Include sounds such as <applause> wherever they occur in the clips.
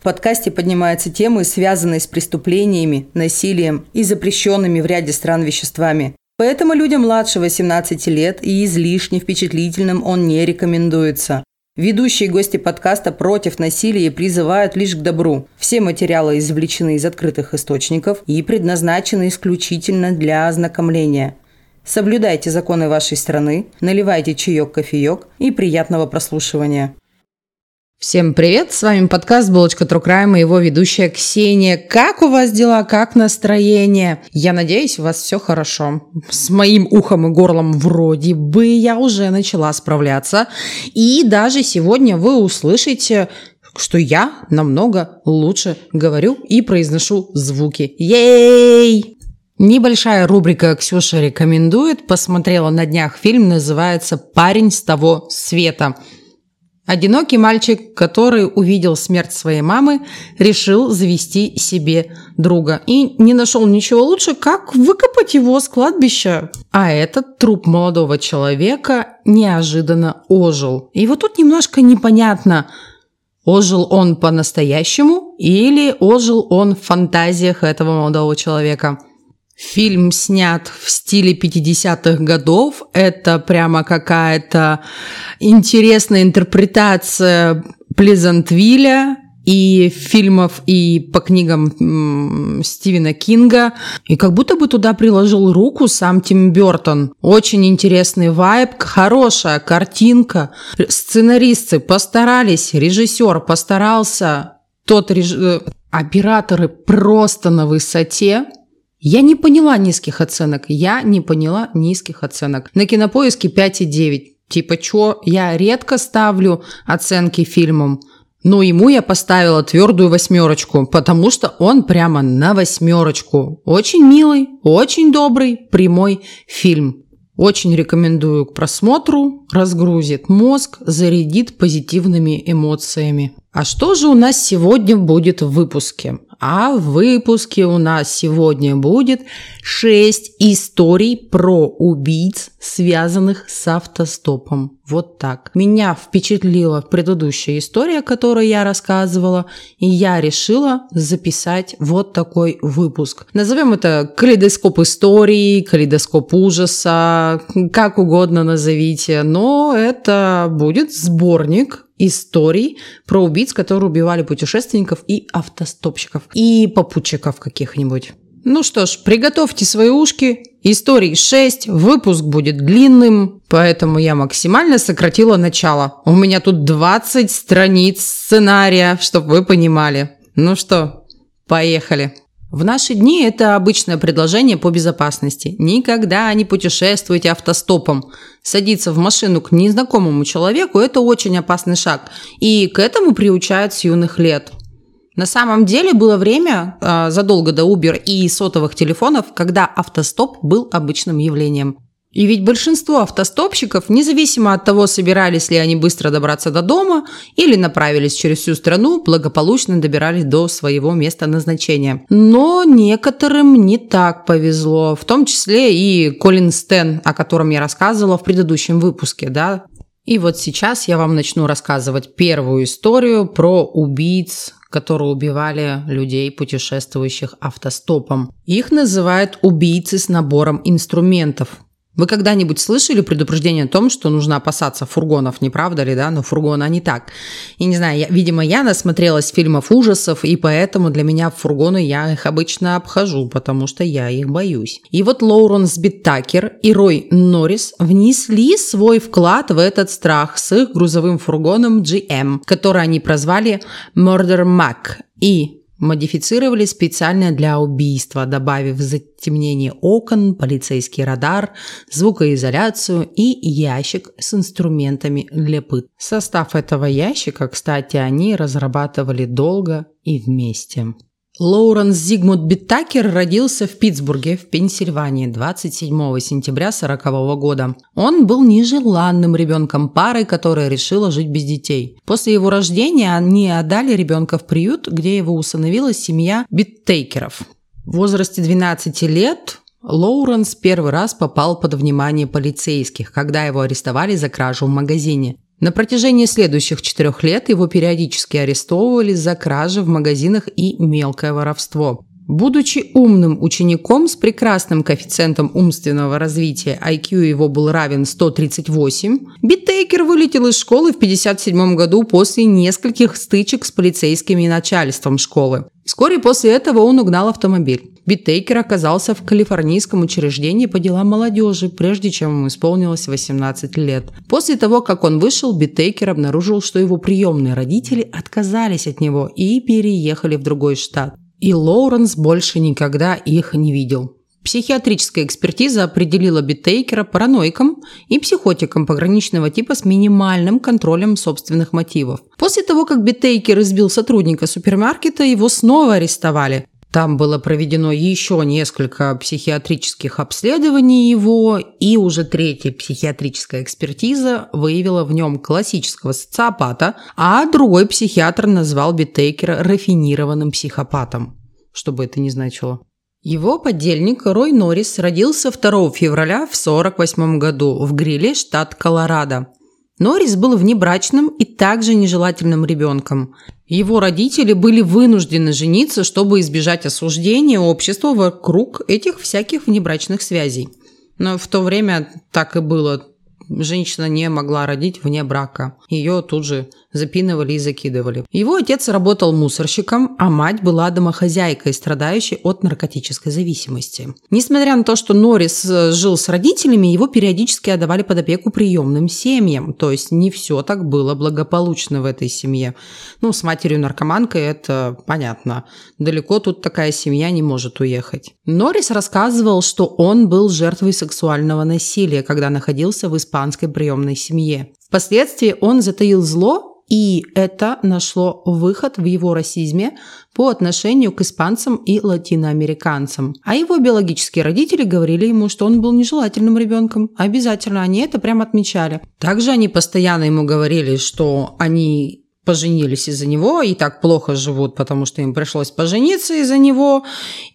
В подкасте поднимаются темы, связанные с преступлениями, насилием и запрещенными в ряде стран веществами. Поэтому людям младше 18 лет и излишне впечатлительным он не рекомендуется. Ведущие гости подкаста против насилия призывают лишь к добру. Все материалы извлечены из открытых источников и предназначены исключительно для ознакомления. Соблюдайте законы вашей страны, наливайте чаек-кофеек и приятного прослушивания. Всем привет, с вами подкаст «Булочка Трукрайма» и его ведущая Ксения. Как у вас дела, как настроение? Я надеюсь, у вас все хорошо. С моим ухом и горлом вроде бы я уже начала справляться. И даже сегодня вы услышите что я намного лучше говорю и произношу звуки. Ей! Небольшая рубрика «Ксюша рекомендует». Посмотрела на днях фильм, называется «Парень с того света». Одинокий мальчик, который увидел смерть своей мамы, решил завести себе друга и не нашел ничего лучше, как выкопать его с кладбища. А этот труп молодого человека неожиданно ожил. И вот тут немножко непонятно, ожил он по-настоящему или ожил он в фантазиях этого молодого человека – Фильм снят в стиле 50-х годов. Это прямо какая-то интересная интерпретация Плезантвилля и фильмов, и по книгам Стивена Кинга. И как будто бы туда приложил руку сам Тим Бертон. Очень интересный вайб, хорошая картинка. Сценаристы постарались, режиссер постарался. Тот реж... Э, операторы просто на высоте. Я не поняла низких оценок. Я не поняла низких оценок. На кинопоиске 5,9. Типа, чё? Я редко ставлю оценки фильмам. Но ему я поставила твердую восьмерочку, потому что он прямо на восьмерочку. Очень милый, очень добрый, прямой фильм. Очень рекомендую к просмотру. Разгрузит мозг, зарядит позитивными эмоциями. А что же у нас сегодня будет в выпуске? А в выпуске у нас сегодня будет 6 историй про убийц, связанных с автостопом. Вот так. Меня впечатлила предыдущая история, которую я рассказывала, и я решила записать вот такой выпуск. Назовем это калейдоскоп истории, калейдоскоп ужаса, как угодно назовите, но это будет сборник историй про убийц, которые убивали путешественников и автостопщиков. И попутчиков каких-нибудь. Ну что ж, приготовьте свои ушки. Историй 6, выпуск будет длинным, поэтому я максимально сократила начало. У меня тут 20 страниц сценария, чтобы вы понимали. Ну что, поехали. В наши дни это обычное предложение по безопасности. Никогда не путешествуйте автостопом. Садиться в машину к незнакомому человеку – это очень опасный шаг. И к этому приучают с юных лет. На самом деле было время, э, задолго до Uber и сотовых телефонов, когда автостоп был обычным явлением. И ведь большинство автостопщиков, независимо от того, собирались ли они быстро добраться до дома или направились через всю страну, благополучно добирались до своего места назначения. Но некоторым не так повезло, в том числе и Колин Стен, о котором я рассказывала в предыдущем выпуске, да. И вот сейчас я вам начну рассказывать первую историю про убийц, которые убивали людей, путешествующих автостопом. Их называют убийцы с набором инструментов. Вы когда-нибудь слышали предупреждение о том, что нужно опасаться фургонов, не правда ли, да? Но фургона не так. И не знаю, я, видимо, я насмотрелась фильмов ужасов, и поэтому для меня фургоны я их обычно обхожу, потому что я их боюсь. И вот Лоуренс Биттакер и Рой Норрис внесли свой вклад в этот страх с их грузовым фургоном GM, который они прозвали Murder Mac. И модифицировали специально для убийства, добавив затемнение окон, полицейский радар, звукоизоляцию и ящик с инструментами для пыток. Состав этого ящика, кстати, они разрабатывали долго и вместе. Лоуренс Зигмунд Биттакер родился в Питтсбурге, в Пенсильвании, 27 сентября 1940 года. Он был нежеланным ребенком пары, которая решила жить без детей. После его рождения они отдали ребенка в приют, где его усыновила семья Биттейкеров. В возрасте 12 лет Лоуренс первый раз попал под внимание полицейских, когда его арестовали за кражу в магазине. На протяжении следующих четырех лет его периодически арестовывали за кражи в магазинах и мелкое воровство. Будучи умным учеником с прекрасным коэффициентом умственного развития, IQ его был равен 138, Биттейкер вылетел из школы в 1957 году после нескольких стычек с полицейскими и начальством школы. Вскоре после этого он угнал автомобиль. Биттейкер оказался в калифорнийском учреждении по делам молодежи, прежде чем ему исполнилось 18 лет. После того, как он вышел, Биттейкер обнаружил, что его приемные родители отказались от него и переехали в другой штат и Лоуренс больше никогда их не видел. Психиатрическая экспертиза определила Биттейкера параноиком и психотиком пограничного типа с минимальным контролем собственных мотивов. После того, как Биттейкер избил сотрудника супермаркета, его снова арестовали. Там было проведено еще несколько психиатрических обследований его, и уже третья психиатрическая экспертиза выявила в нем классического социопата, а другой психиатр назвал Биттейкера рафинированным психопатом. Что бы это ни значило. Его подельник Рой Норрис родился 2 февраля в 1948 году в Гриле, штат Колорадо. Норрис был внебрачным и также нежелательным ребенком. Его родители были вынуждены жениться, чтобы избежать осуждения общества вокруг этих всяких внебрачных связей. Но в то время так и было. Женщина не могла родить вне брака. Ее тут же запинывали и закидывали. Его отец работал мусорщиком, а мать была домохозяйкой, страдающей от наркотической зависимости. Несмотря на то, что Норрис э, жил с родителями, его периодически отдавали под опеку приемным семьям. То есть не все так было благополучно в этой семье. Ну, с матерью-наркоманкой это понятно. Далеко тут такая семья не может уехать. Норрис рассказывал, что он был жертвой сексуального насилия, когда находился в испанской приемной семье. Впоследствии он затаил зло и это нашло выход в его расизме по отношению к испанцам и латиноамериканцам. А его биологические родители говорили ему, что он был нежелательным ребенком. Обязательно они это прям отмечали. Также они постоянно ему говорили, что они поженились из-за него и так плохо живут, потому что им пришлось пожениться из-за него.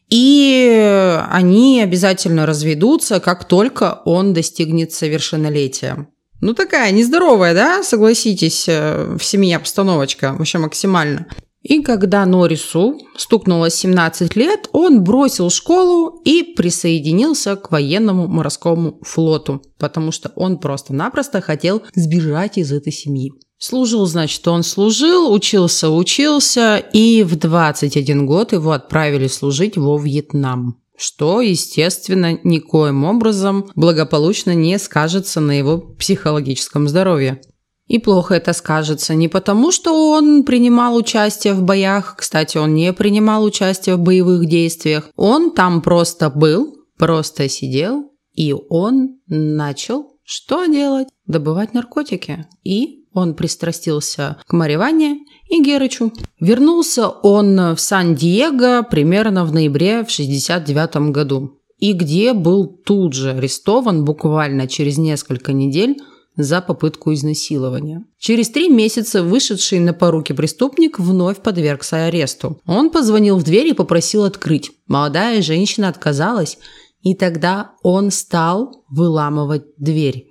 И они обязательно разведутся, как только он достигнет совершеннолетия. Ну, такая нездоровая, да, согласитесь, э, в семье обстановочка вообще максимально. И когда Норрису стукнуло 17 лет, он бросил школу и присоединился к военному морскому флоту, потому что он просто-напросто хотел сбежать из этой семьи. Служил, значит, он служил, учился, учился, и в 21 год его отправили служить во Вьетнам что, естественно, никоим образом благополучно не скажется на его психологическом здоровье. И плохо это скажется не потому, что он принимал участие в боях, кстати, он не принимал участие в боевых действиях, он там просто был, просто сидел, и он начал что делать? Добывать наркотики. И он пристрастился к Мариванне и Герычу. Вернулся он в Сан-Диего примерно в ноябре в 69 году. И где был тут же арестован буквально через несколько недель за попытку изнасилования. Через три месяца вышедший на поруки преступник вновь подвергся аресту. Он позвонил в дверь и попросил открыть. Молодая женщина отказалась, и тогда он стал выламывать дверь.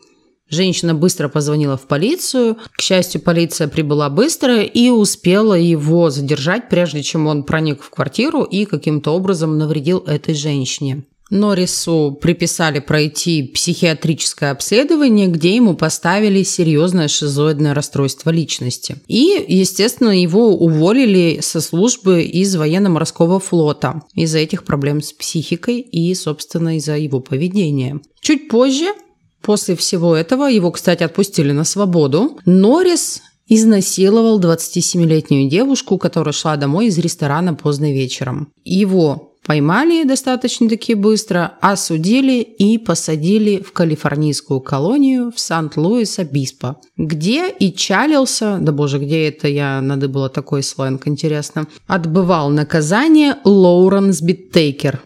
Женщина быстро позвонила в полицию. К счастью, полиция прибыла быстро и успела его задержать, прежде чем он проник в квартиру и каким-то образом навредил этой женщине. Норрису приписали пройти психиатрическое обследование, где ему поставили серьезное шизоидное расстройство личности. И, естественно, его уволили со службы из военно-морского флота из-за этих проблем с психикой и, собственно, из-за его поведения. Чуть позже После всего этого его, кстати, отпустили на свободу. Норрис изнасиловал 27-летнюю девушку, которая шла домой из ресторана поздно вечером. Его поймали достаточно-таки быстро, осудили и посадили в калифорнийскую колонию в Сант-Луис-Обиспо, где и чалился, да боже, где это я надыбала такой сленг, интересно, отбывал наказание Лоуренс Биттейкер.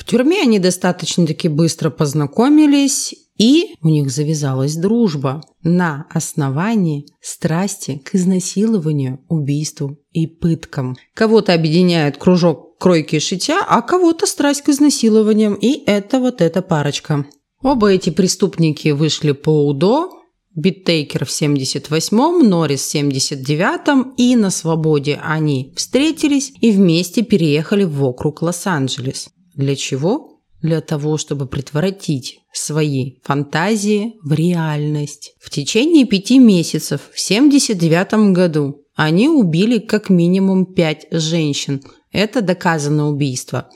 В тюрьме они достаточно-таки быстро познакомились, и у них завязалась дружба на основании страсти к изнасилованию, убийству и пыткам. Кого-то объединяет кружок кройки и шитья, а кого-то страсть к изнасилованиям, и это вот эта парочка. Оба эти преступники вышли по УДО, Биттейкер в 78-м, Норрис в 79-м, и на свободе они встретились и вместе переехали в округ Лос-Анджелес. Для чего? Для того, чтобы превратить свои фантазии в реальность. В течение пяти месяцев в 79 году они убили как минимум пять женщин. Это доказанное убийство.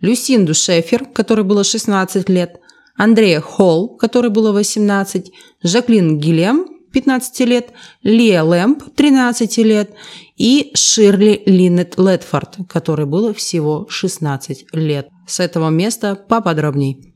Люсинду Шефер, которой было 16 лет, Андрея Холл, которой было 18, Жаклин Гилем, 15 лет, Лия Лэмп, 13 лет, и Ширли Линнет Летфорд, которой было всего 16 лет. С этого места поподробней.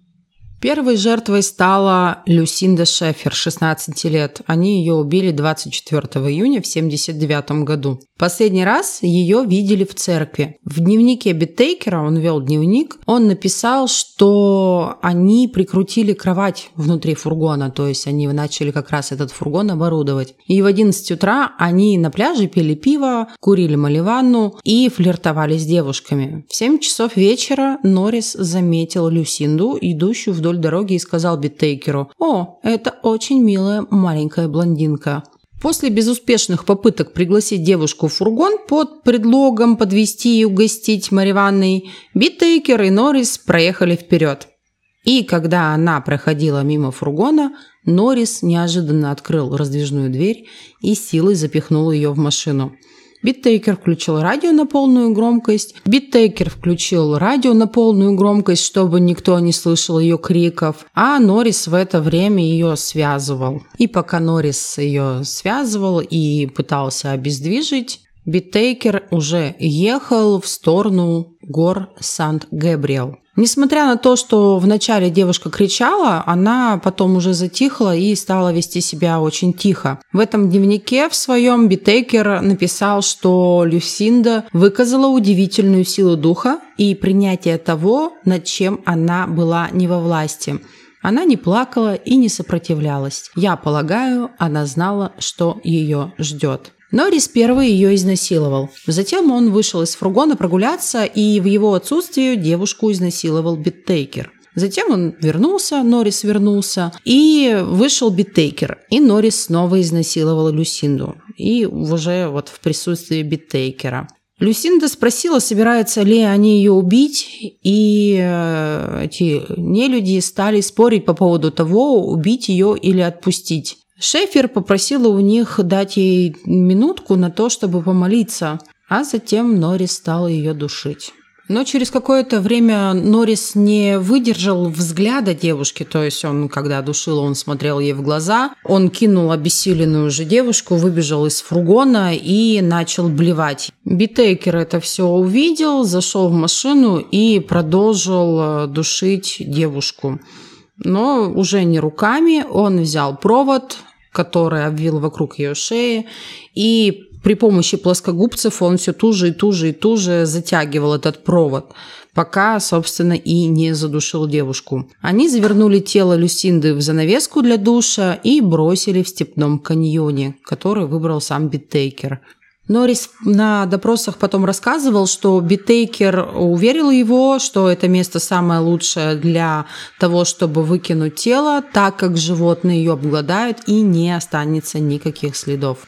Первой жертвой стала Люсинда Шефер, 16 лет. Они ее убили 24 июня в 1979 году. Последний раз ее видели в церкви. В дневнике Биттейкера, он вел дневник, он написал, что они прикрутили кровать внутри фургона, то есть они начали как раз этот фургон оборудовать. И в 11 утра они на пляже пили пиво, курили мариванну и флиртовали с девушками. В 7 часов вечера Норрис заметил Люсинду, идущую вдоль дороги, и сказал Биттейкеру, «О, это очень милая маленькая блондинка». После безуспешных попыток пригласить девушку в фургон под предлогом подвести и угостить Мариванной, Биттейкер и Норрис проехали вперед. И когда она проходила мимо фургона, Норрис неожиданно открыл раздвижную дверь и силой запихнул ее в машину – Биттейкер включил радио на полную громкость. Биттейкер включил радио на полную громкость, чтобы никто не слышал ее криков. А Норрис в это время ее связывал. И пока Норрис ее связывал и пытался обездвижить, Биттейкер уже ехал в сторону гор Сан-Габриэл. Несмотря на то, что вначале девушка кричала, она потом уже затихла и стала вести себя очень тихо. В этом дневнике в своем Битейкер написал, что Люсинда выказала удивительную силу духа и принятие того, над чем она была не во власти. Она не плакала и не сопротивлялась. Я полагаю, она знала, что ее ждет. Норрис первый ее изнасиловал. Затем он вышел из фургона прогуляться, и в его отсутствие девушку изнасиловал Биттейкер. Затем он вернулся, Норрис вернулся, и вышел Биттейкер. И Норрис снова изнасиловал Люсинду. И уже вот в присутствии Биттейкера. Люсинда спросила, собираются ли они ее убить, и э, эти нелюди стали спорить по поводу того, убить ее или отпустить. Шефер попросила у них дать ей минутку на то, чтобы помолиться, а затем Норрис стал ее душить. Но через какое-то время Норрис не выдержал взгляда девушки, то есть он, когда душил, он смотрел ей в глаза, он кинул обессиленную же девушку, выбежал из фургона и начал блевать. Битейкер это все увидел, зашел в машину и продолжил э, душить девушку. Но уже не руками, он взял провод, который обвил вокруг ее шеи, и при помощи плоскогубцев он все туже и туже и туже затягивал этот провод, пока, собственно, и не задушил девушку. Они завернули тело Люсинды в занавеску для душа и бросили в степном каньоне, который выбрал сам Биттейкер. Норрис на допросах потом рассказывал, что Битейкер уверил его, что это место самое лучшее для того, чтобы выкинуть тело, так как животные ее обгладают и не останется никаких следов.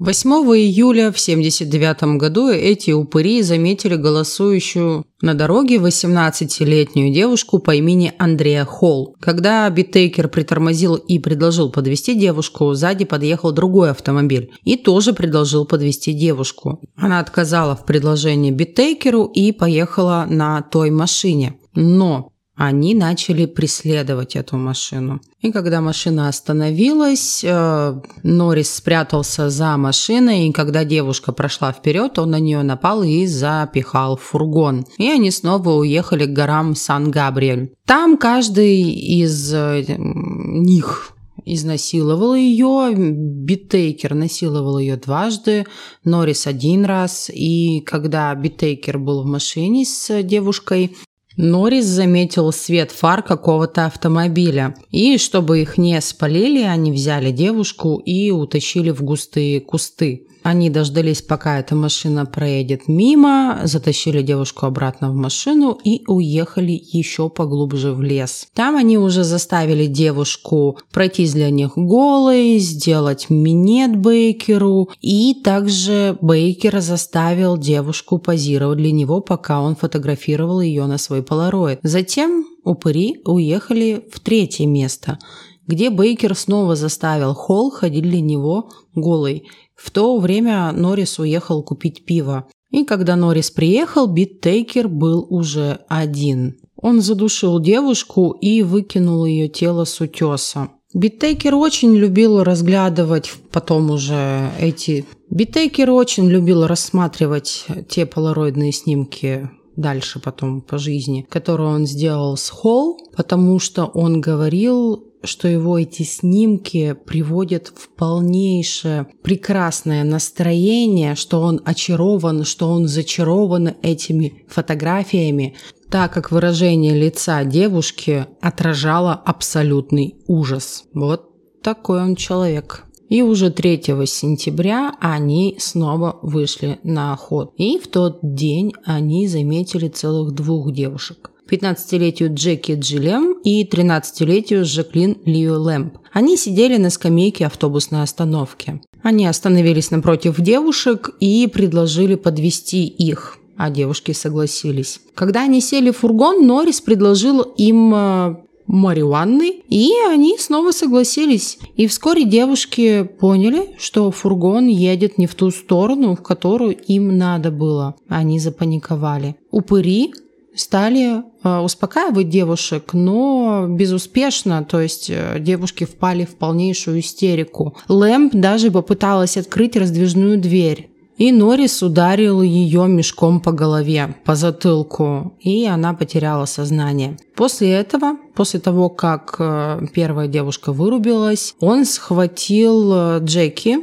8 июля в 1979 году эти упыри заметили голосующую на дороге 18-летнюю девушку по имени Андреа Холл. Когда Биттейкер притормозил и предложил подвести девушку, сзади подъехал другой автомобиль и тоже предложил подвести девушку. Она отказала в предложении Биттейкеру и поехала на той машине. Но они начали преследовать эту машину. И когда машина остановилась, э, Норрис спрятался за машиной, и когда девушка прошла вперед, он на нее напал и запихал в фургон. И они снова уехали к горам Сан-Габриэль. Там каждый из э, них изнасиловал ее, Биттейкер насиловал ее дважды, Норрис один раз, и когда Биттейкер был в машине с девушкой, Норрис заметил свет фар какого-то автомобиля. И чтобы их не спалили, они взяли девушку и утащили в густые кусты. Они дождались, пока эта машина проедет мимо, затащили девушку обратно в машину и уехали еще поглубже в лес. Там они уже заставили девушку пройтись для них голой, сделать минет Бейкеру, и также Бейкер заставил девушку позировать для него, пока он фотографировал ее на свой полароид. Затем упыри уехали в третье место – где Биттейкер снова заставил Холл ходить для него голой. В то время Норрис уехал купить пиво. И когда Норрис приехал, Биттейкер был уже один. Он задушил девушку и выкинул ее тело с утеса. Биттейкер очень любил разглядывать потом уже эти... Биттейкер очень любил рассматривать те полароидные снимки дальше потом по жизни, которые он сделал с Холл, потому что он говорил что его эти снимки приводят в полнейшее прекрасное настроение, что он очарован, что он зачарован этими фотографиями, так как выражение лица девушки отражало абсолютный ужас. Вот такой он человек. И уже 3 сентября они снова вышли на охоту. И в тот день они заметили целых двух девушек. 15-летию Джеки Джилем и 13-летию Жаклин Лио Лэмп. Они сидели на скамейке автобусной остановки. Они остановились напротив девушек и предложили подвести их а девушки согласились. Когда они сели в фургон, Норрис предложил им э, марихуаны, и они снова согласились. И вскоре девушки поняли, что фургон едет не в ту сторону, в которую им надо было. Они запаниковали. Упыри стали э, успокаивать девушек, но безуспешно, то есть э, девушки впали в полнейшую истерику. Лэмп даже попыталась открыть раздвижную дверь. И Норрис ударил ее мешком по голове, по затылку, и она потеряла сознание. После этого, после того, как э, первая девушка вырубилась, он схватил Джеки,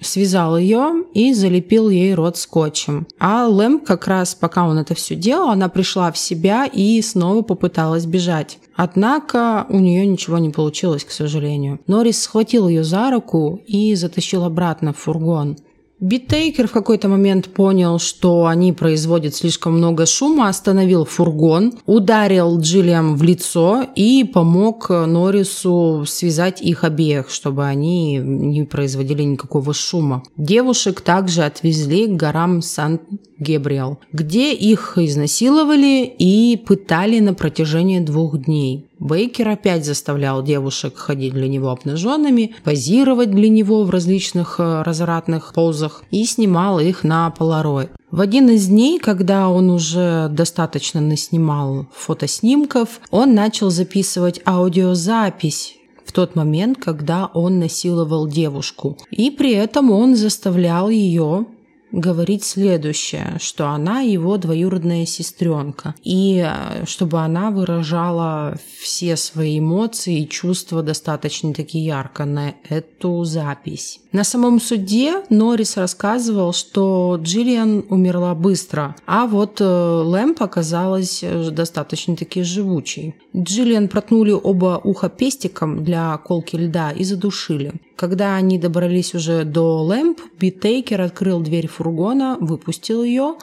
связал ее и залепил ей рот скотчем. А Лэм как раз, пока он это все делал, она пришла в себя и снова попыталась бежать. Однако у нее ничего не получилось, к сожалению. Норрис схватил ее за руку и затащил обратно в фургон. Биттейкер в какой-то момент понял, что они производят слишком много шума, остановил фургон, ударил Джиллиам в лицо и помог Норрису связать их обеих, чтобы они не производили никакого шума. Девушек также отвезли к горам Сан-Гебриэл, где их изнасиловали и пытали на протяжении двух дней. Биттейкер опять заставлял девушек ходить для него обнаженными, позировать для него в различных э, развратных позах и снимал их на полароид. В один из дней, когда он уже достаточно наснимал фотоснимков, он начал записывать аудиозапись в тот момент, когда он насиловал девушку. И при этом он заставлял ее говорить следующее, что она его двоюродная сестренка, и э, чтобы она выражала все свои эмоции и чувства достаточно таки ярко на эту запись. На самом суде Норрис рассказывал, что Джиллиан умерла быстро, а вот э, Лэмп оказалась э, достаточно таки живучей. Джиллиан проткнули оба уха пестиком для колки льда и задушили. Когда они добрались уже до Лэмп, Биттейкер открыл дверь фургона, выпустил ее,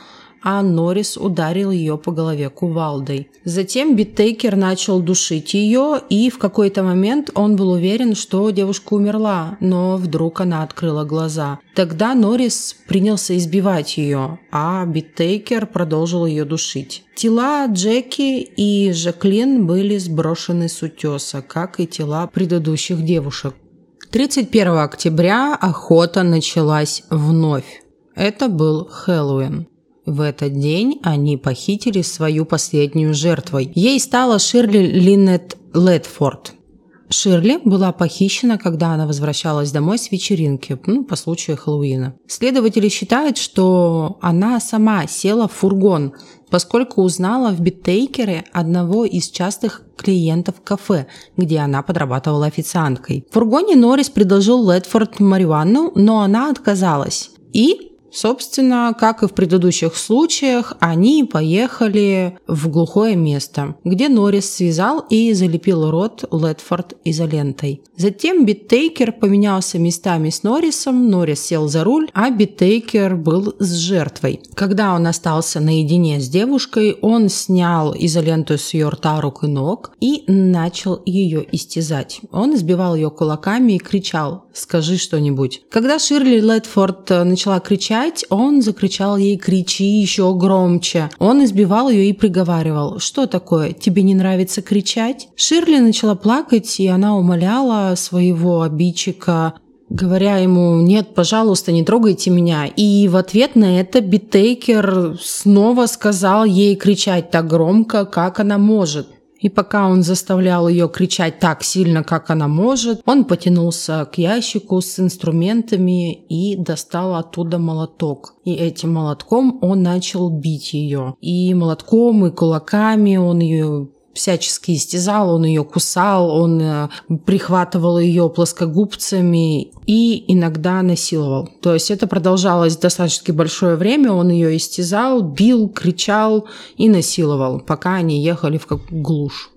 а Норрис ударил ее по голове кувалдой. Затем Биттейкер начал душить ее, и в какой-то момент он был уверен, что девушка умерла, но вдруг она открыла глаза. Тогда Норрис принялся избивать ее, а Биттейкер продолжил ее душить. Тела Джеки и Жаклин были сброшены с утеса, как и тела предыдущих девушек. 31 октября охота началась вновь. Это был Хэллоуин. В этот день они похитили свою последнюю жертву. Ей стала Ширли Линнет Ледфорд. Ширли была похищена, когда она возвращалась домой с вечеринки, ну, по случаю Хэллоуина. Следователи считают, что она сама села в фургон, поскольку узнала в Биттейкере одного из частых клиентов кафе, где она подрабатывала официанткой. В фургоне Норрис предложил Ледфорд марихуану, но она отказалась. И Собственно, как и в предыдущих случаях, они поехали в глухое место, где Норрис связал и залепил рот Ледфорд изолентой. Затем Биттейкер поменялся местами с Норрисом, Норрис сел за руль, а Биттейкер был с жертвой. Когда он остался наедине с девушкой, он снял изоленту с ее рта, рук и ног и начал ее истязать. Он избивал ее кулаками и кричал «Скажи что-нибудь». Когда Ширли Ледфорд начала кричать, он закричал ей «Кричи еще громче». Он избивал ее и приговаривал «Что такое? Тебе не нравится кричать?» Ширли начала плакать, и она умоляла своего обидчика говоря ему «нет, пожалуйста, не трогайте меня». И в ответ на это Биттейкер снова сказал ей кричать так громко, как она может. И пока он заставлял ее кричать так сильно, как она может, он потянулся к ящику с инструментами и достал оттуда молоток. И этим молотком он начал бить ее. И молотком, и кулаками он ее всячески истязал, он ее кусал, он э, прихватывал ее плоскогубцами и иногда насиловал. То есть это продолжалось достаточно большое время, он ее истязал, бил, кричал и насиловал, пока они ехали в глушь.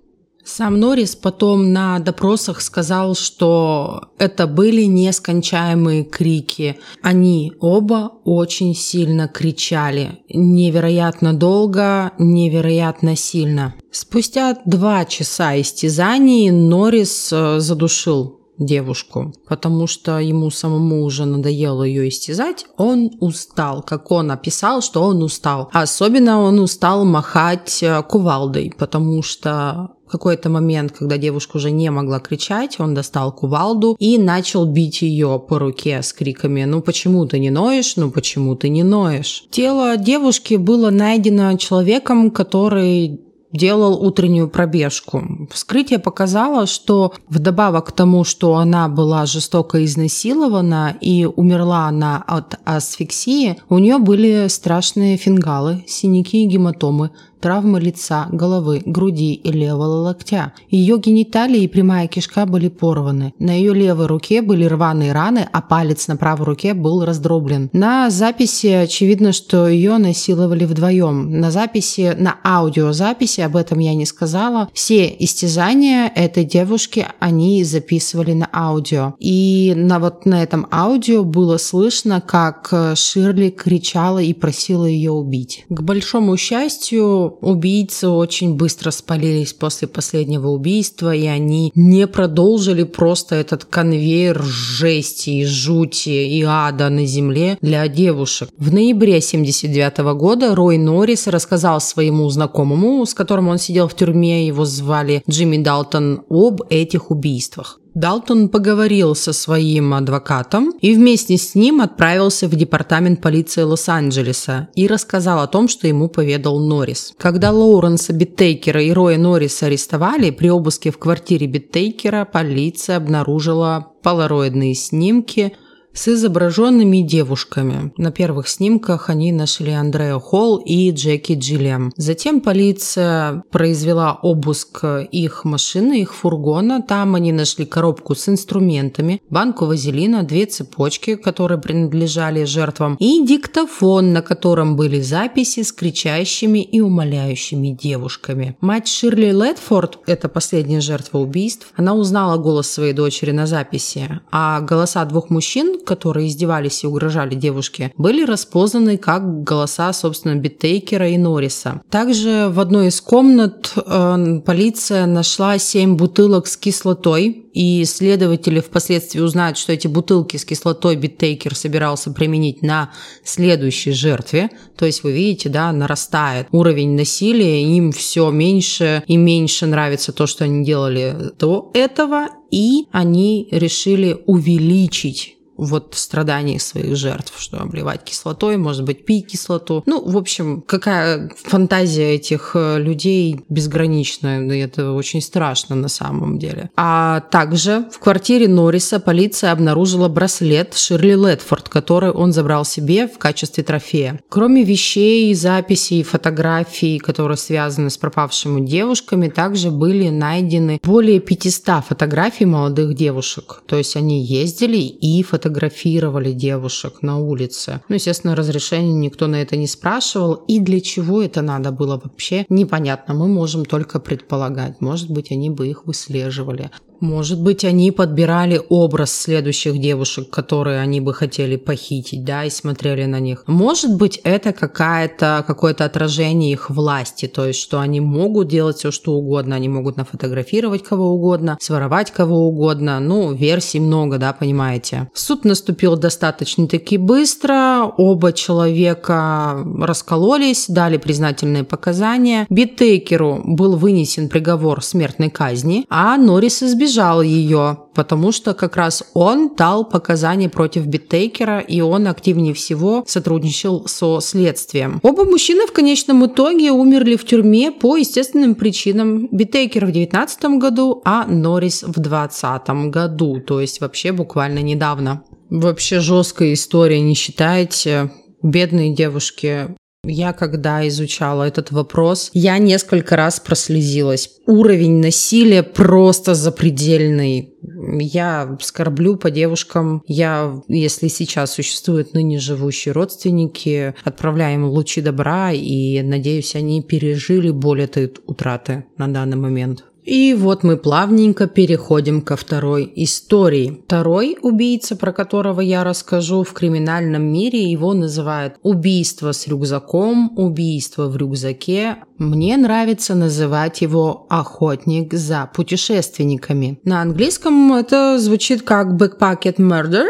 Сам Норрис потом на допросах сказал, что это были нескончаемые крики. Они оба очень сильно кричали. Невероятно долго, невероятно сильно. Спустя два часа истязаний Норрис э, задушил девушку, потому что ему самому уже надоело ее истязать, он устал, как он описал, что он устал. Особенно он устал махать э, кувалдой, потому что какой-то момент, когда девушка уже не могла кричать, он достал кувалду и начал бить ее по руке с криками «Ну почему ты не ноешь? Ну почему ты не ноешь?». Тело девушки было найдено человеком, который делал утреннюю пробежку. Вскрытие показало, что вдобавок к тому, что она была жестоко изнасилована и умерла она от асфиксии, у нее были страшные фингалы, синяки и гематомы, травмы лица, головы, груди и левого локтя. Ее гениталии и прямая кишка были порваны. На ее левой руке были рваные раны, а палец на правой руке был раздроблен. На записи очевидно, что ее насиловали вдвоем. На записи, на аудиозаписи, об этом я не сказала, все истязания этой девушки они записывали на аудио. И на вот на этом аудио было слышно, как Ширли кричала и просила ее убить. К большому счастью, убийцы очень быстро спалились после последнего убийства, и они не продолжили просто этот конвейер жести и жути и ада на земле для девушек. В ноябре 1979 года Рой Норрис рассказал своему знакомому, с которым он сидел в тюрьме, его звали Джимми Далтон, об этих убийствах. Далтон поговорил со своим адвокатом и вместе с ним отправился в департамент полиции Лос-Анджелеса и рассказал о том, что ему поведал Норрис. Когда Лоуренса Биттейкера и Роя Норриса арестовали, при обыске в квартире Биттейкера полиция обнаружила полароидные снимки – с изображенными девушками. На первых снимках они нашли Андреа Холл и Джеки Джиллиам. Затем полиция произвела обыск их машины, их фургона. Там они нашли коробку с инструментами, банку вазелина, две цепочки, которые принадлежали жертвам, и диктофон, на котором были записи с кричащими и умоляющими девушками. Мать Ширли Ледфорд, это последняя жертва убийств, она узнала голос своей дочери на записи, а голоса двух мужчин, которые издевались и угрожали девушке, были распознаны как голоса, собственно, Биттейкера и Норриса. Также в одной из комнат э, полиция нашла семь бутылок с кислотой, и следователи впоследствии узнают, что эти бутылки с кислотой Биттейкер собирался применить на следующей жертве. То есть вы видите, да, нарастает уровень насилия, им все меньше и меньше нравится то, что они делали до этого, и они решили увеличить вот страданий своих жертв, что обливать кислотой, может быть, пить кислоту. Ну, в общем, какая фантазия этих э, людей безграничная, это очень страшно на самом деле. А также в квартире Норриса полиция обнаружила браслет Ширли Ледфорд, который он забрал себе в качестве трофея. Кроме вещей, записей, фотографий, которые связаны с пропавшими девушками, также были найдены более 500 фотографий молодых девушек. То есть они ездили и фотографировали фотографировали девушек на улице. Ну, естественно, разрешения никто на это не спрашивал. И для чего это надо было вообще, непонятно. Мы можем только предполагать. Может быть, они бы их выслеживали. Может быть, они подбирали образ следующих девушек, которые они бы хотели похитить, да, и смотрели на них. Может быть, это какая-то, какое-то отражение их власти, то есть, что они могут делать все, что угодно, они могут нафотографировать кого угодно, своровать кого угодно, ну, версий много, да, понимаете. Суд наступил достаточно-таки быстро, оба человека раскололись, дали признательные показания. Биттейкеру был вынесен приговор смертной казни, а Норрис избежал избежал ее, потому что как раз он дал показания против Биттейкера, и он активнее всего сотрудничал со следствием. Оба мужчины в конечном итоге умерли в тюрьме по естественным причинам. Биттейкер в 19 году, а Норрис в 20 году, то есть вообще буквально недавно. Вообще жесткая история, не считаете? Бедные девушки я когда изучала этот вопрос, я несколько раз прослезилась. Уровень насилия просто запредельный. Я скорблю по девушкам. Я, если сейчас существуют ныне живущие родственники, отправляем лучи добра и, надеюсь, они пережили боль этой утраты на данный момент. И вот мы плавненько переходим ко второй истории. Второй убийца, про которого я расскажу в криминальном мире, его называют убийство с рюкзаком, убийство в рюкзаке. Мне нравится называть его охотник за путешественниками. На английском это звучит как backpacket murder,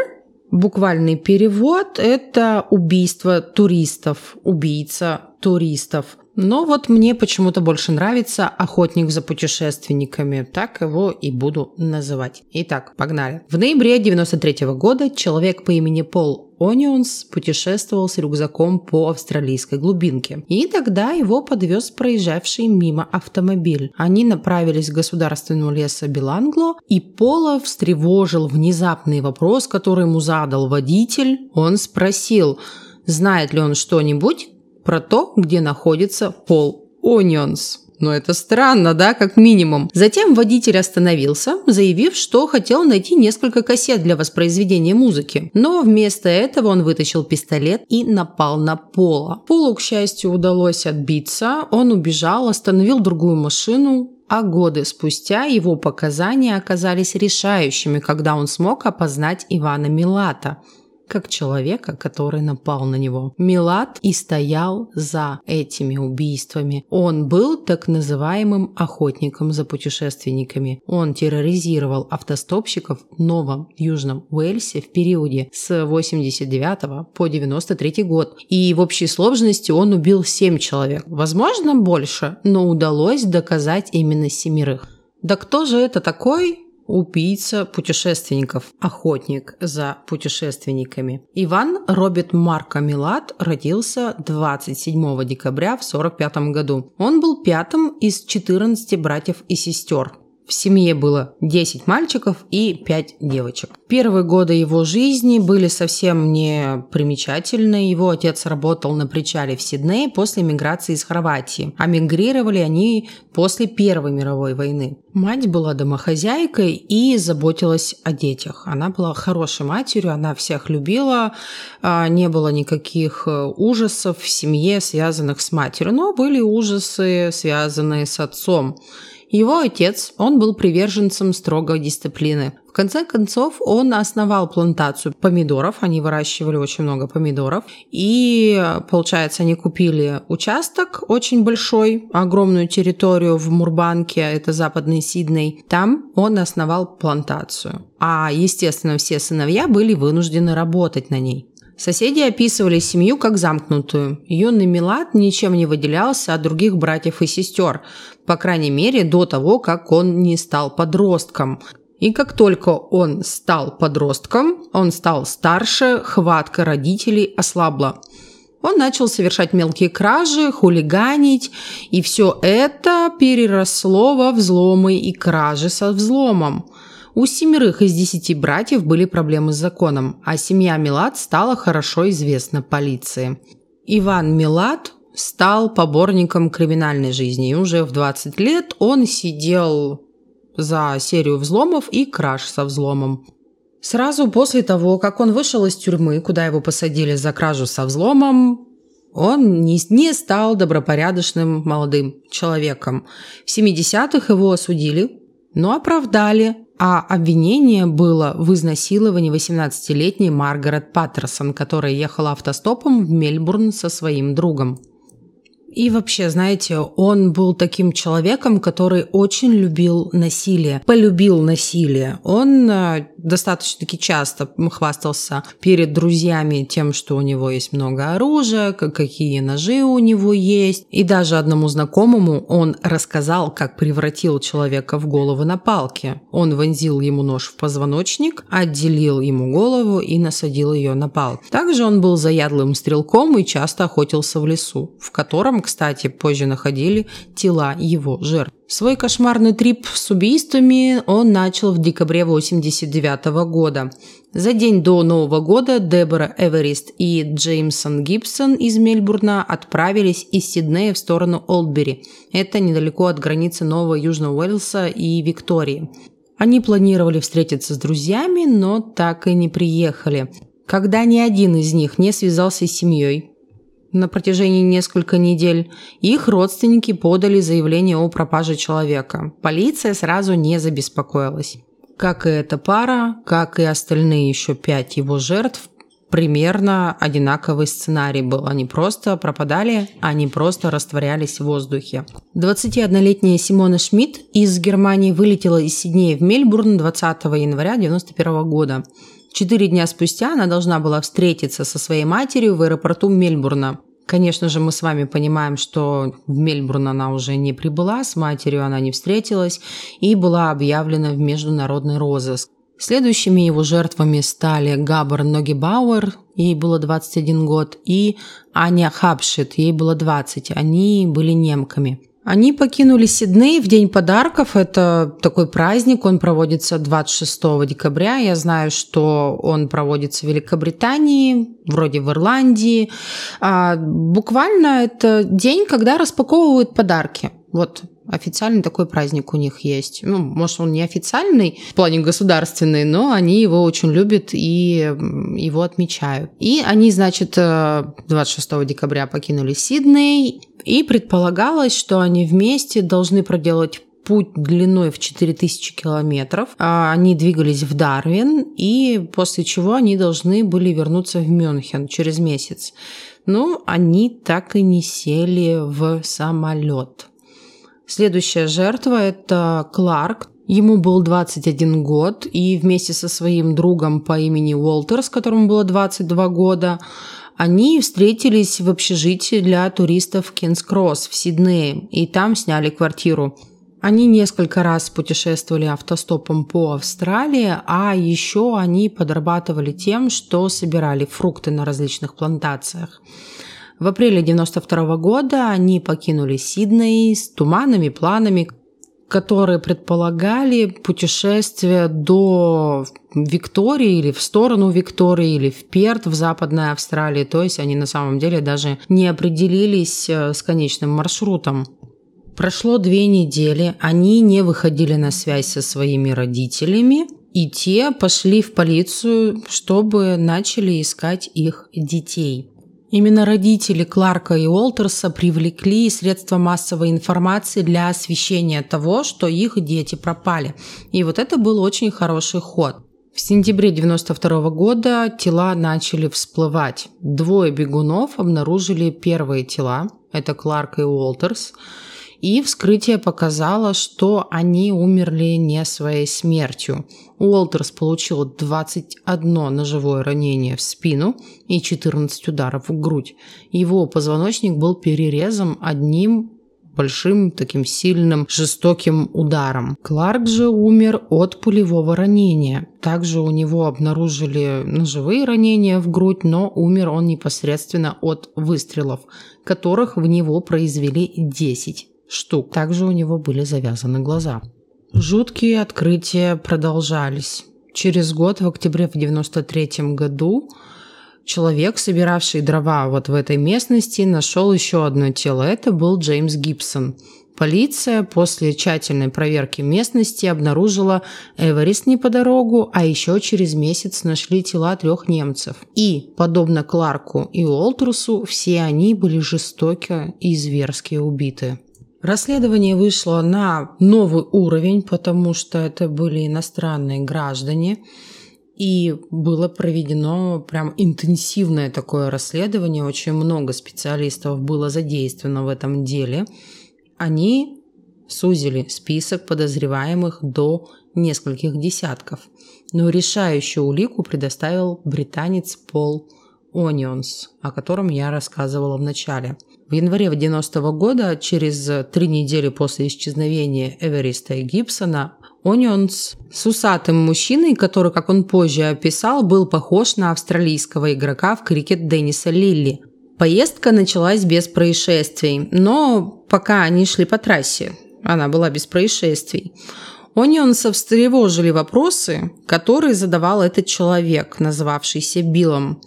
Буквальный перевод – это убийство туристов, убийца туристов. Но вот мне почему-то больше нравится охотник за путешественниками. Так его и буду называть. Итак, погнали. В ноябре 93 -го года человек по имени Пол Онионс путешествовал с рюкзаком по австралийской глубинке. И тогда его подвез проезжавший мимо автомобиль. Они направились к государственному лесу Белангло, и Пола встревожил внезапный вопрос, который ему задал водитель. Он спросил, знает ли он что-нибудь про то, где находится Пол Онионс. Но это странно, да, как минимум. Затем водитель остановился, заявив, что хотел найти несколько кассет для воспроизведения музыки. Но вместо этого он вытащил пистолет и напал на Пола. Полу, к счастью, удалось отбиться. Он убежал, остановил другую машину, а годы спустя его показания оказались решающими, когда он смог опознать Ивана Милата – как человека, который напал на него. Милат и стоял за этими убийствами. Он был так называемым охотником за путешественниками. Он терроризировал автостопщиков в Новом Южном Уэльсе в периоде с 89 по 93 год. И в общей сложности он убил 7 человек. Возможно, больше, но удалось доказать именно семерых. Да кто же это такой? Убийца путешественников, охотник за путешественниками. Иван Роберт Марко Милат родился 27 декабря в 1945 году. Он был пятым из 14 братьев и сестер. В семье было 10 мальчиков и 5 девочек. Первые годы его жизни были совсем не примечательны. Его отец работал на причале в Сиднее после миграции из Хорватии. А мигрировали они после Первой мировой войны. Мать была домохозяйкой и заботилась о детях. Она была хорошей матерью, она всех любила, а, не было никаких э, ужасов в семье, связанных с матерью, но были ужасы, связанные с отцом. Его отец, он был приверженцем строгой дисциплины. В конце концов, он основал плантацию помидоров, они выращивали очень много помидоров, и, получается, они купили участок очень большой, огромную территорию в Мурбанке, это западный Сидней, там он основал плантацию. А, естественно, все сыновья были вынуждены работать на ней. Соседи описывали семью как замкнутую. Юный Милат ничем не выделялся от других братьев и сестер, по крайней мере до того, как он не стал подростком. И как только он стал подростком, он стал старше, хватка родителей ослабла. Он начал совершать мелкие кражи, хулиганить, и все это переросло во взломы и кражи со взломом. У семерых из десяти братьев были проблемы с законом, а семья Милат стала хорошо известна полиции. Иван Милат стал поборником криминальной жизни, и уже в 20 лет он сидел за серию взломов и краж со взломом. Сразу после того, как он вышел из тюрьмы, куда его посадили за кражу со взломом, он не, не стал добропорядочным молодым человеком. В 70-х его осудили, но оправдали, а обвинение было в изнасиловании 18-летней Маргарет Паттерсон, которая ехала автостопом в Мельбурн со своим другом. И вообще, знаете, он был таким человеком, который очень любил насилие, полюбил насилие. Он э, достаточно-таки часто хвастался перед друзьями тем, что у него есть много оружия, какие ножи у него есть. И даже одному знакомому он рассказал, как превратил человека в голову на палке. Он вонзил ему нож в позвоночник, отделил ему голову и насадил ее на палку. Также он был заядлым стрелком и часто охотился в лесу, в котором кстати, позже находили тела его жертв. Свой кошмарный трип с убийствами он начал в декабре 1989 года. За день до Нового года Дебора Эверист и Джеймсон Гибсон из Мельбурна отправились из Сиднея в сторону Олдбери. Это недалеко от границы Нового Южного Уэльса и Виктории. Они планировали встретиться с друзьями, но так и не приехали. Когда ни один из них не связался с семьей, на протяжении нескольких недель, их родственники подали заявление о пропаже человека. Полиция сразу не забеспокоилась. Как и эта пара, как и остальные еще пять его жертв, примерно одинаковый сценарий был. Они просто пропадали, они просто растворялись в воздухе. 21-летняя Симона Шмидт из Германии вылетела из Сиднея в Мельбурн 20 января 1991 года. Четыре дня спустя она должна была встретиться со своей матерью в аэропорту Мельбурна. Конечно же, мы с вами понимаем, что в Мельбурн она уже не прибыла, с матерью она не встретилась и была объявлена в международный розыск. Следующими его жертвами стали Габар Ногибауэр, ей было 21 год, и Аня Хапшит, ей было 20. Они были немками. Они покинули Сидней в День подарков. Это такой праздник, он проводится 26 декабря. Я знаю, что он проводится в Великобритании, вроде в Ирландии. А, буквально это день, когда распаковывают подарки. Вот официальный такой праздник у них есть. Ну, может, он не официальный в плане государственный, но они его очень любят и его отмечают. И они, значит, 26 э, декабря покинули Сидней, и предполагалось, что они вместе должны проделать путь длиной в 4000 километров. А, они двигались в Дарвин, и после чего они должны были вернуться в Мюнхен через месяц. Но они так и не сели в самолет. Следующая жертва – это Кларк. Ему был 21 год, и вместе со своим другом по имени Уолтерс, которому было 22 года, они встретились в общежитии для туристов Кингс-Кросс в Сиднее, и там сняли квартиру. Они несколько раз путешествовали автостопом по Австралии, а еще они подрабатывали тем, что собирали фрукты на различных плантациях. В апреле 92 года они покинули Сидней с туманными планами, которые предполагали путешествие до Виктории или в сторону Виктории или в Перт в Западной Австралии. То есть они на самом деле даже не определились э, с конечным маршрутом. Прошло две недели, они не выходили на связь со своими родителями, и те пошли в полицию, чтобы начали искать их детей. Именно родители Кларка и Уолтерса привлекли средства массовой информации для освещения того, что их дети пропали. И вот это был очень хороший ход. В сентябре 1992 года тела начали всплывать. Двое бегунов обнаружили первые тела. Это Кларк и Уолтерс. И вскрытие показало, что они умерли не своей смертью. Уолтерс получил 21 ножевое ранение в спину и 14 ударов в грудь. Его позвоночник был перерезан одним большим, таким сильным, жестоким ударом. Кларк же умер от пулевого ранения. Также у него обнаружили ножевые ранения в грудь, но умер он непосредственно от выстрелов, которых в него произвели 10 штук. Также у него были завязаны глаза. Жуткие открытия продолжались. Через год, в октябре в 93 году, человек, собиравший дрова вот в этой местности, нашел еще одно тело. Это был Джеймс Гибсон. Полиция после тщательной проверки местности обнаружила Эверест неподалеку, а еще через месяц нашли тела трех немцев. И, подобно Кларку и Уолтрусу, все они были жестоко и зверски убиты. Расследование вышло на новый уровень, потому что это были иностранные граждане. И было проведено прям интенсивное такое расследование. Очень много специалистов было задействовано в этом деле – они сузили список подозреваемых до нескольких десятков, но решающую улику предоставил британец Пол Онионс, о котором я рассказывала в начале. В январе 90 -го года, через три недели после исчезновения Эвериста и Гибсона, Онионс с усатым мужчиной, который, как он позже описал, был похож на австралийского игрока в крикет Денниса Лилли, Поездка началась без происшествий, но пока они шли по трассе, она была без происшествий. Онионса встревожили вопросы, которые задавал этот человек, называвшийся Биллом.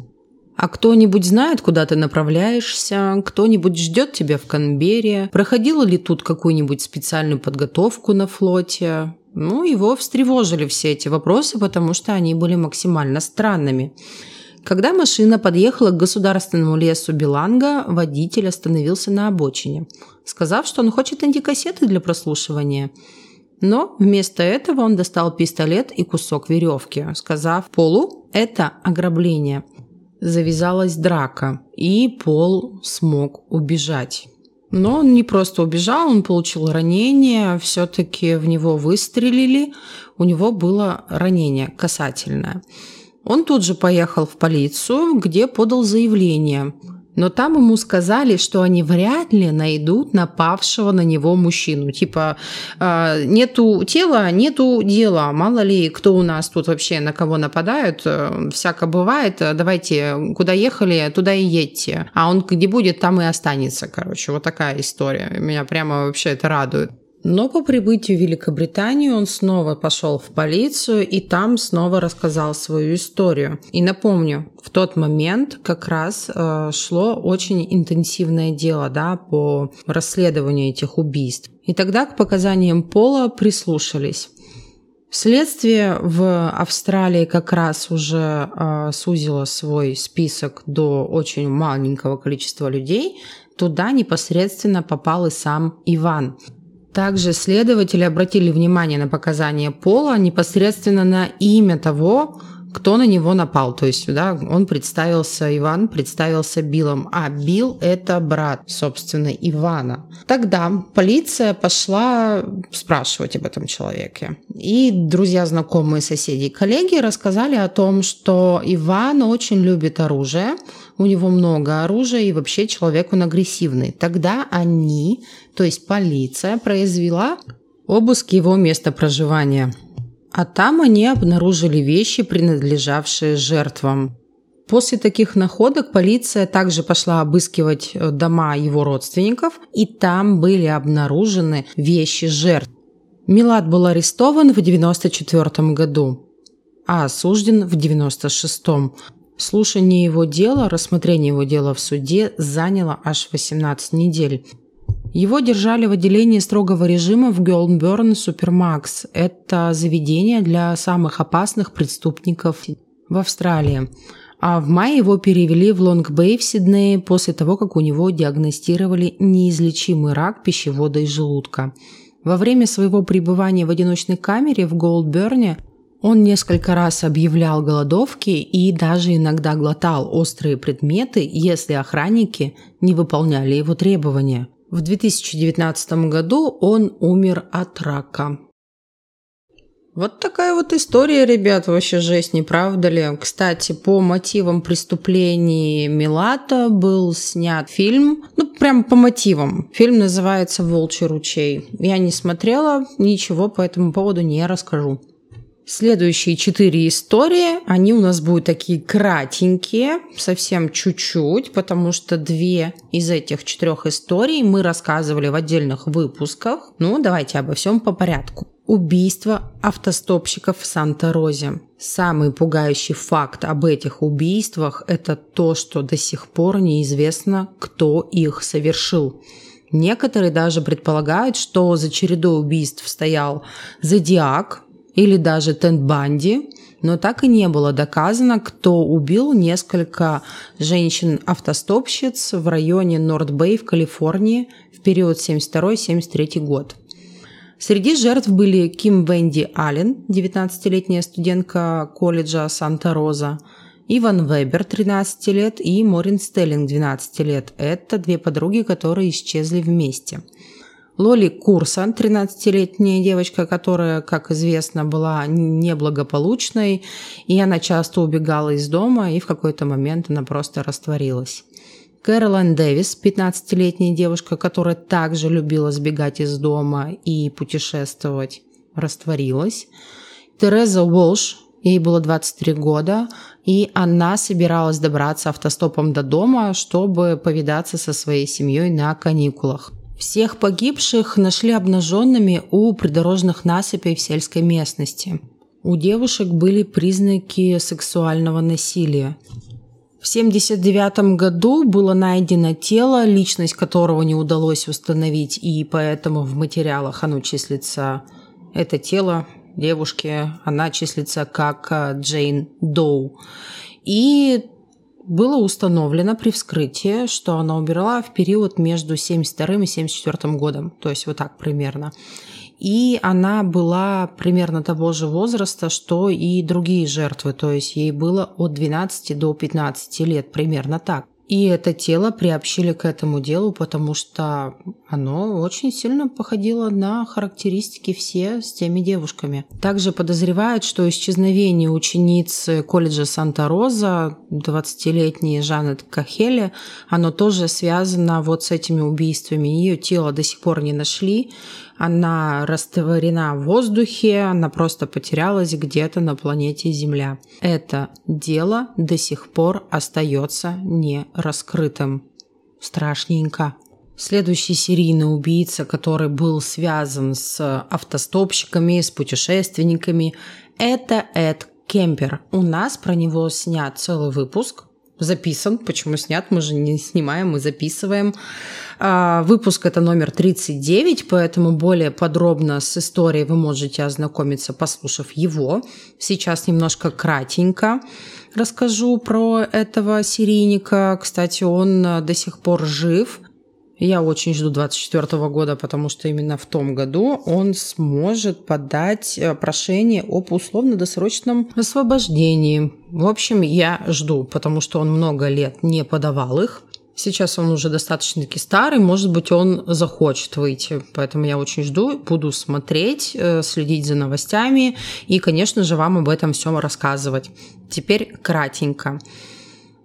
А кто-нибудь знает, куда ты направляешься? Кто-нибудь ждет тебя в Канберре? Проходила ли тут какую-нибудь специальную подготовку на флоте? Ну, его встревожили все эти вопросы, потому что они были максимально странными. Когда машина подъехала к государственному лесу Биланга, водитель остановился на обочине, сказав, что он хочет антикассеты для прослушивания. Но вместо этого он достал пистолет и кусок веревки, сказав Полу «это ограбление». Завязалась драка, и Пол смог убежать. Но он не просто убежал, он получил ранение, все-таки в него выстрелили, у него было ранение касательное. Он тут же поехал в полицию, где подал заявление. Но там ему сказали, что они вряд ли найдут напавшего на него мужчину. Типа, э, нету тела, нету дела. Мало ли, кто у нас тут вообще на кого нападают. Э, всяко бывает. Давайте, куда ехали, туда и едьте. А он где будет, там и останется. Короче, вот такая история. Меня прямо вообще это радует. Но по прибытию в Великобританию он снова пошел в полицию и там снова рассказал свою историю. И напомню, в тот момент как раз э, шло очень интенсивное дело да, по расследованию этих убийств. И тогда к показаниям Пола прислушались. Следствие в Австралии как раз уже э, сузило свой список до очень маленького количества людей. Туда непосредственно попал и сам Иван. Также следователи обратили внимание на показания Пола непосредственно на имя того, кто на него напал. То есть, да, он представился, Иван представился Биллом, а Билл – это брат, собственно, Ивана. Тогда полиция пошла спрашивать об этом человеке. И друзья, знакомые, соседи и коллеги рассказали о том, что Иван очень любит оружие, у него много оружия и вообще человек он агрессивный. Тогда они, то есть полиция, произвела обыск его места проживания. А там они обнаружили вещи, принадлежавшие жертвам. После таких находок полиция также пошла обыскивать э, дома его родственников, и там были обнаружены вещи жертв. Милад был арестован в 1994 году, а осужден в 1996. Слушание его дела, рассмотрение его дела в суде заняло аж 18 недель. Его держали в отделении строгого режима в Гелнберн Супермакс. Это заведение для самых опасных преступников в Австралии. А в мае его перевели в Лонг-Бэй в Сиднее после того, как у него диагностировали неизлечимый рак пищевода и желудка. Во время своего пребывания в одиночной камере в Голдберне он несколько раз объявлял голодовки и даже иногда глотал острые предметы, если охранники не выполняли его требования. В 2019 году он умер от рака. Вот такая вот история, ребят, вообще жесть, не правда ли? Кстати, по мотивам преступлений Милата был снят фильм, ну, прям по мотивам. Фильм называется «Волчий ручей». Я не смотрела, ничего по этому поводу не расскажу. Следующие четыре истории, они у нас будут такие кратенькие, совсем чуть-чуть, потому что две из этих четырех историй мы рассказывали в отдельных выпусках. Ну, давайте обо всем по порядку. Убийство автостопщиков в Санта-Розе. Самый пугающий факт об этих убийствах – это то, что до сих пор неизвестно, кто их совершил. Некоторые даже предполагают, что за чередой убийств стоял Зодиак или даже Тент Банди, но так и не было доказано, кто убил несколько женщин-автостопщиц в районе Норт-Бэй в Калифорнии в период 72-73 год. Среди жертв были Ким Венди Аллен, 19-летняя студентка колледжа Санта-Роза, Иван Вебер, 13 лет, и Морин Стеллинг, 12 лет. Это две подруги, которые исчезли вместе. Лоли Курсан, 13-летняя девочка, которая, как известно, была неблагополучной, и она часто убегала из дома, и в какой-то момент она просто растворилась. Кэролайн Дэвис, 15-летняя девушка, которая также любила сбегать из дома и путешествовать, растворилась. Тереза Уолш, ей было 23 года, и она собиралась добраться автостопом до дома, чтобы повидаться со своей семьей на каникулах. Всех погибших нашли обнаженными у придорожных насыпей в сельской местности. У девушек были признаки сексуального насилия. В 1979 году было найдено тело, личность которого не удалось установить, и поэтому в материалах оно числится, это тело девушки, она числится как э, Джейн Доу. И было установлено при вскрытии, что она умерла в период между 72 и 74 годом, то есть вот так примерно. И она была примерно того же возраста, что и другие жертвы, то есть ей было от 12 до 15 лет, примерно так. И это тело приобщили к этому делу, потому что оно очень сильно походило на характеристики все с теми девушками. Также подозревают, что исчезновение ученицы колледжа Санта-Роза, 20-летней Жанет Кахеле, оно тоже связано вот с этими убийствами. Ее тело до сих пор не нашли, она растворена в воздухе, она просто потерялась где-то на планете Земля. Это дело до сих пор остается не раскрытым. Страшненько. Следующий серийный убийца, который был связан с автостопщиками, с путешественниками, это Эд Кемпер. У нас про него снят целый выпуск записан. Почему снят? Мы же не снимаем, мы записываем. А, выпуск это номер 39, поэтому более подробно с историей вы можете ознакомиться, послушав его. Сейчас немножко кратенько расскажу про этого серийника. Кстати, он до сих пор жив. Я очень жду 24 года, потому что именно в том году он сможет подать э, прошение об условно-досрочном освобождении. В общем, я жду, потому что он много лет не подавал их. Сейчас он уже достаточно-таки старый, может быть, он захочет выйти. Поэтому я очень жду, буду смотреть, э, следить за новостями и, конечно же, вам об этом всем рассказывать. Теперь кратенько.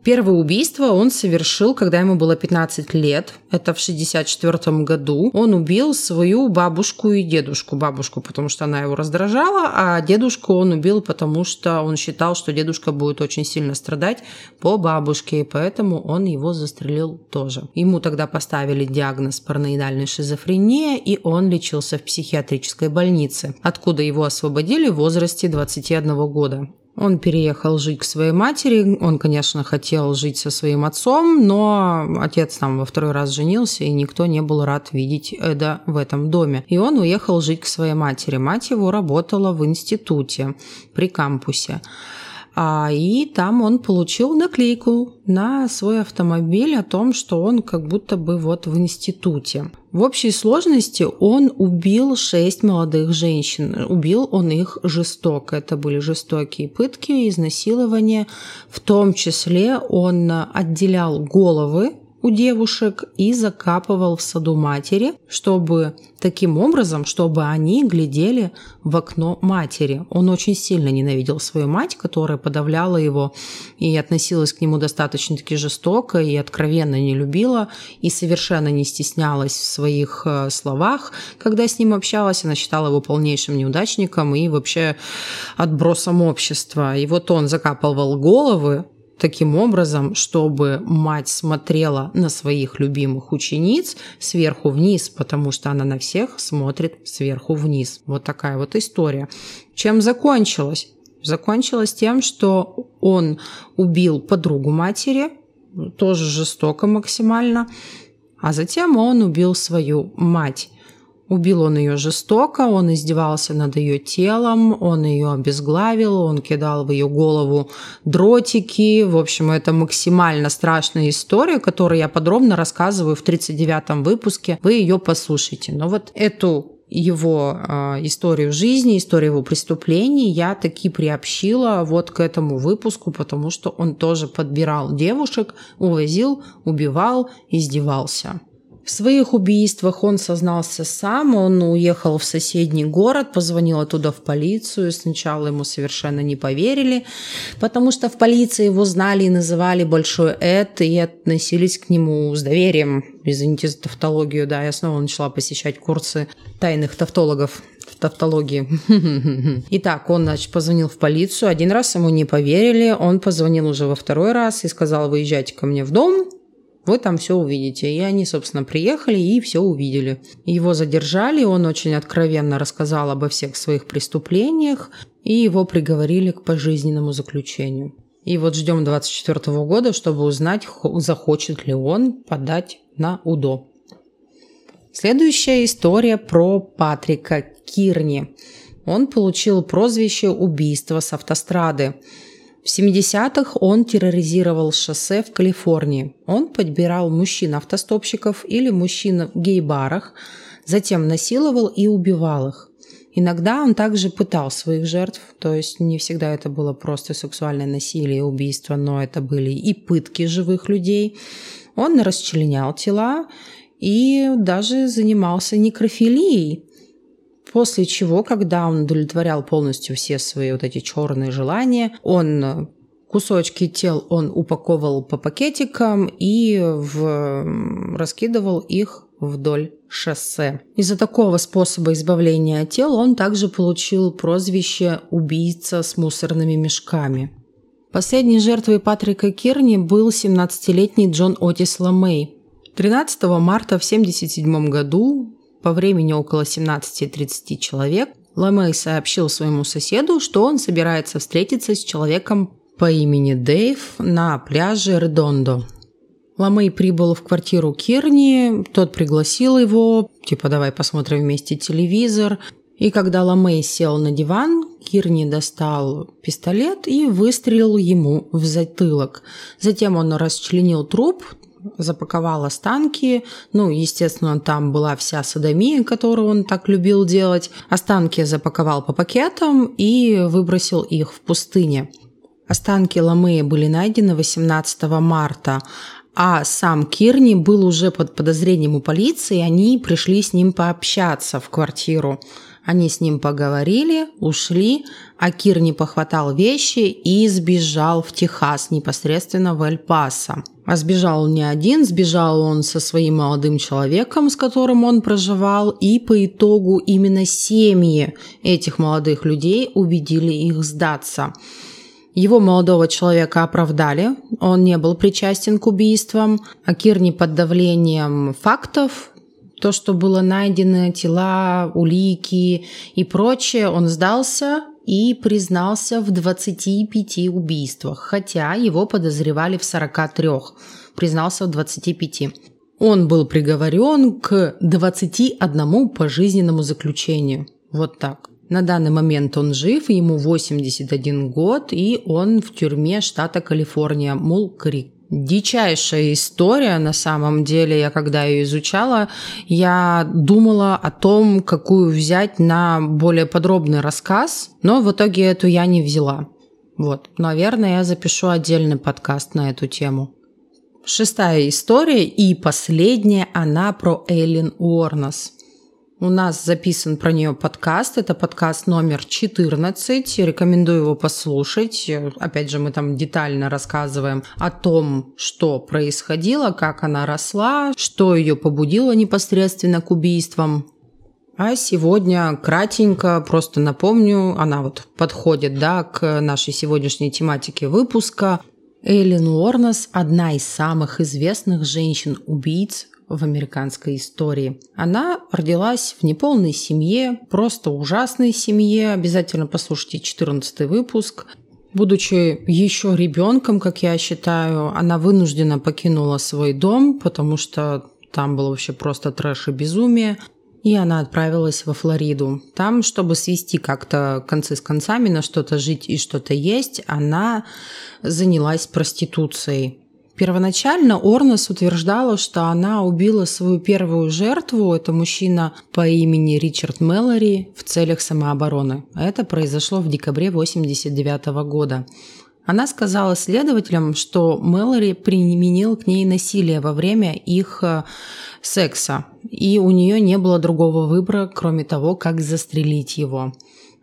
Первое убийство он совершил, когда ему было 15 лет. Это в 64 году. Он убил свою бабушку и дедушку. Бабушку, потому что она его раздражала, а дедушку он убил, потому что он считал, что дедушка будет очень сильно страдать по бабушке, и поэтому он его застрелил тоже. Ему тогда поставили диагноз параноидальной шизофрения, и он лечился в психиатрической больнице, откуда его освободили в возрасте 21 года. Он переехал жить к своей матери. Он, конечно, хотел жить со своим отцом, но отец там во второй раз женился, и никто не был рад видеть Эда в этом доме. И он уехал жить к своей матери. Мать его работала в институте при кампусе. А, и там он получил наклейку на свой автомобиль о том, что он как будто бы вот в институте. В общей сложности он убил шесть молодых женщин. Убил он их жестоко. Это были жестокие пытки, изнасилования. В том числе он отделял головы у девушек и закапывал в саду матери, чтобы таким образом, чтобы они глядели в окно матери. Он очень сильно ненавидел свою мать, которая подавляла его и относилась к нему достаточно-таки жестоко и откровенно не любила, и совершенно не стеснялась в своих э, словах. Когда с ним общалась, она считала его полнейшим неудачником и вообще отбросом общества. И вот он закапывал головы таким образом, чтобы мать смотрела на своих любимых учениц сверху вниз, потому что она на всех смотрит сверху вниз. Вот такая вот история. Чем закончилось? Закончилось тем, что он убил подругу матери, тоже жестоко максимально, А затем он убил свою мать. Убил он ее жестоко, он издевался над ее телом, он ее обезглавил, он кидал в ее голову дротики. В общем, это максимально страшная история, которую я подробно рассказываю в 39-м выпуске. Вы ее послушайте. Но вот эту его э, историю жизни, историю его преступлений я таки приобщила вот к этому выпуску, потому что он тоже подбирал девушек, увозил, убивал, издевался. В своих убийствах он сознался сам, он уехал в соседний город, позвонил оттуда в полицию. Сначала ему совершенно не поверили, потому что в полиции его знали и называли Большой Эд и относились к нему с доверием. Извините за тавтологию, да, я снова начала посещать курсы тайных тавтологов в тавтологии. <laughs> Итак, он, значит, позвонил в полицию. Один раз ему не поверили. Он позвонил уже во второй раз и сказал, выезжайте ко мне в дом вы там все увидите. И они, собственно, приехали и все увидели. Его задержали, он очень откровенно рассказал обо всех своих преступлениях, и его приговорили к пожизненному заключению. И вот ждем 24 года, чтобы узнать, захочет ли он подать на УДО. Следующая история про Патрика Кирни. Он получил прозвище «Убийство с автострады». В 70-х он терроризировал шоссе в Калифорнии. Он подбирал мужчин-автостопщиков или мужчин в гей-барах, затем насиловал и убивал их. Иногда он также пытал своих жертв, то есть не всегда это было просто сексуальное насилие и убийство, но это были и пытки живых людей. Он расчленял тела и даже занимался некрофилией, После чего, когда он удовлетворял полностью все свои вот эти черные желания, он э, кусочки тел он упаковывал по пакетикам и в... раскидывал их вдоль шоссе. Из-за такого способа избавления от тел он также получил прозвище «убийца с мусорными мешками». Последней жертвой Патрика Кирни был 17-летний Джон Отис Ламей. 13 марта в 1977 году по времени около 17-30 человек, Ламей сообщил своему соседу, что он собирается встретиться с человеком по имени Дэйв на пляже Редондо. Ламей прибыл в квартиру Кирни, тот пригласил его, типа давай посмотрим вместе телевизор. И когда Ламей сел на диван, Кирни достал пистолет и выстрелил ему в затылок. Затем он расчленил труп, запаковал останки. Ну, естественно, там была вся садомия, которую он так любил делать. Останки запаковал по пакетам и выбросил их в пустыне. Останки Ламея были найдены 18 марта, а сам Кирни был уже под подозрением у полиции, они пришли с ним пообщаться в квартиру. Они с ним поговорили, ушли, а Кирни похватал вещи и сбежал в Техас, непосредственно в Эль-Пасо. А сбежал он не один, сбежал он со своим молодым человеком, с которым он проживал, и по итогу именно семьи этих молодых людей убедили их сдаться. Его молодого человека оправдали, он не был причастен к убийствам, а Кирни под давлением фактов то, что было найдено, тела, улики и прочее, он сдался и признался в 25 убийствах, хотя его подозревали в 43. Признался в 25. Он был приговорен к 21 пожизненному заключению. Вот так. На данный момент он жив, ему 81 год, и он в тюрьме штата Калифорния, Мул-Крик дичайшая история на самом деле. Я когда ее изучала, я думала о том, какую взять на более подробный рассказ, но в итоге эту я не взяла. Вот, наверное, я запишу отдельный подкаст на эту тему. Шестая история и последняя, она про Эйлин Уорнес – у нас записан про нее подкаст. Это подкаст номер 14. Рекомендую его послушать. Опять же, мы там детально рассказываем о том, что происходило, как она росла, что ее побудило непосредственно к убийствам. А сегодня кратенько просто напомню, она вот подходит да, к нашей сегодняшней тематике выпуска. Эллен Уорнес – одна из самых известных женщин-убийц в американской истории. Она родилась в неполной семье, просто ужасной семье. Обязательно послушайте 14 выпуск. Будучи еще ребенком, как я считаю, она вынуждена покинула свой дом, потому что Там было вообще просто трэш и безумие. И она отправилась во Флориду. Там, чтобы свести как-то концы с концами, на что-то жить и что-то есть, она занялась проституцией. Первоначально Орнес утверждала, что она убила свою первую жертву, это мужчина по имени Ричард Мэлори, в целях самообороны. Это произошло в декабре 1989 года. Она сказала следователям, что Мэлори применил к ней насилие во время их э, секса, и у нее не было другого выбора, кроме того, как застрелить его.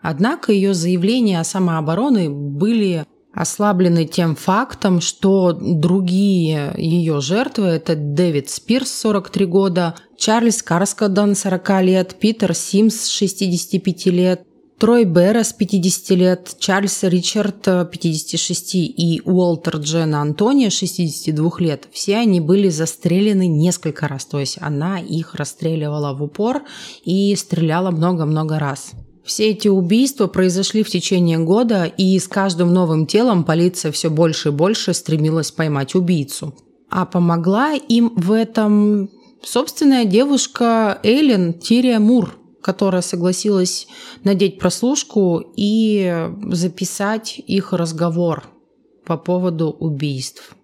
Однако ее заявления о самообороне были ослаблены тем фактом, что другие ее жертвы – это Дэвид Спирс, 43 года, Чарльз Карскадон, 40 лет, Питер Симс, 65 лет, Трой Беррес, 50 лет, Чарльз Ричард, 56 и Уолтер Джена Антония, 62 лет. Все они были застрелены несколько раз, то есть она их расстреливала в упор и стреляла много-много раз. Все эти убийства произошли в течение года, и с каждым новым телом полиция все больше и больше стремилась поймать убийцу. А помогла им в этом собственная девушка Эйлен Тирия Мур – которая согласилась надеть прослушку и записать их разговор по поводу убийств.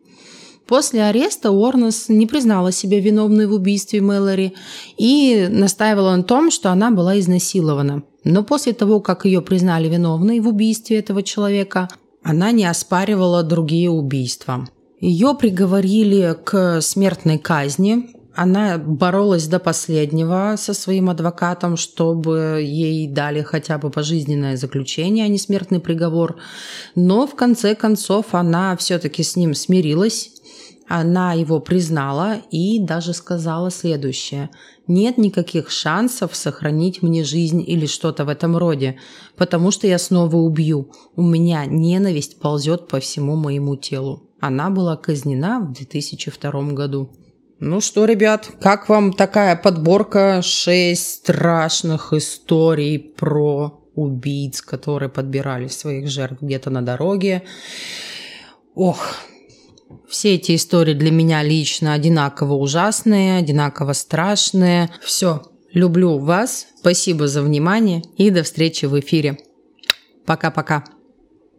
После ареста Уорнес не признала себя виновной в убийстве Мэлори и настаивала на том, что она была изнасилована. Но после того, как ее признали виновной в убийстве этого человека, она не оспаривала другие убийства. Ее приговорили к смертной казни, она боролась до последнего со своим адвокатом, чтобы ей дали хотя бы пожизненное заключение, а не смертный приговор. Но в конце концов она все-таки с ним смирилась. Она его признала и даже сказала следующее. «Нет никаких шансов сохранить мне жизнь или что-то в этом роде, потому что я снова убью. У меня ненависть ползет по всему моему телу». Она была казнена в 2002 году. Ну что, ребят, как вам такая подборка? Шесть страшных историй про убийц, которые подбирали своих жертв где-то на дороге. Ох, все эти истории для меня лично одинаково ужасные, одинаково страшные. Все, люблю вас, спасибо за внимание и до встречи в эфире. Пока-пока.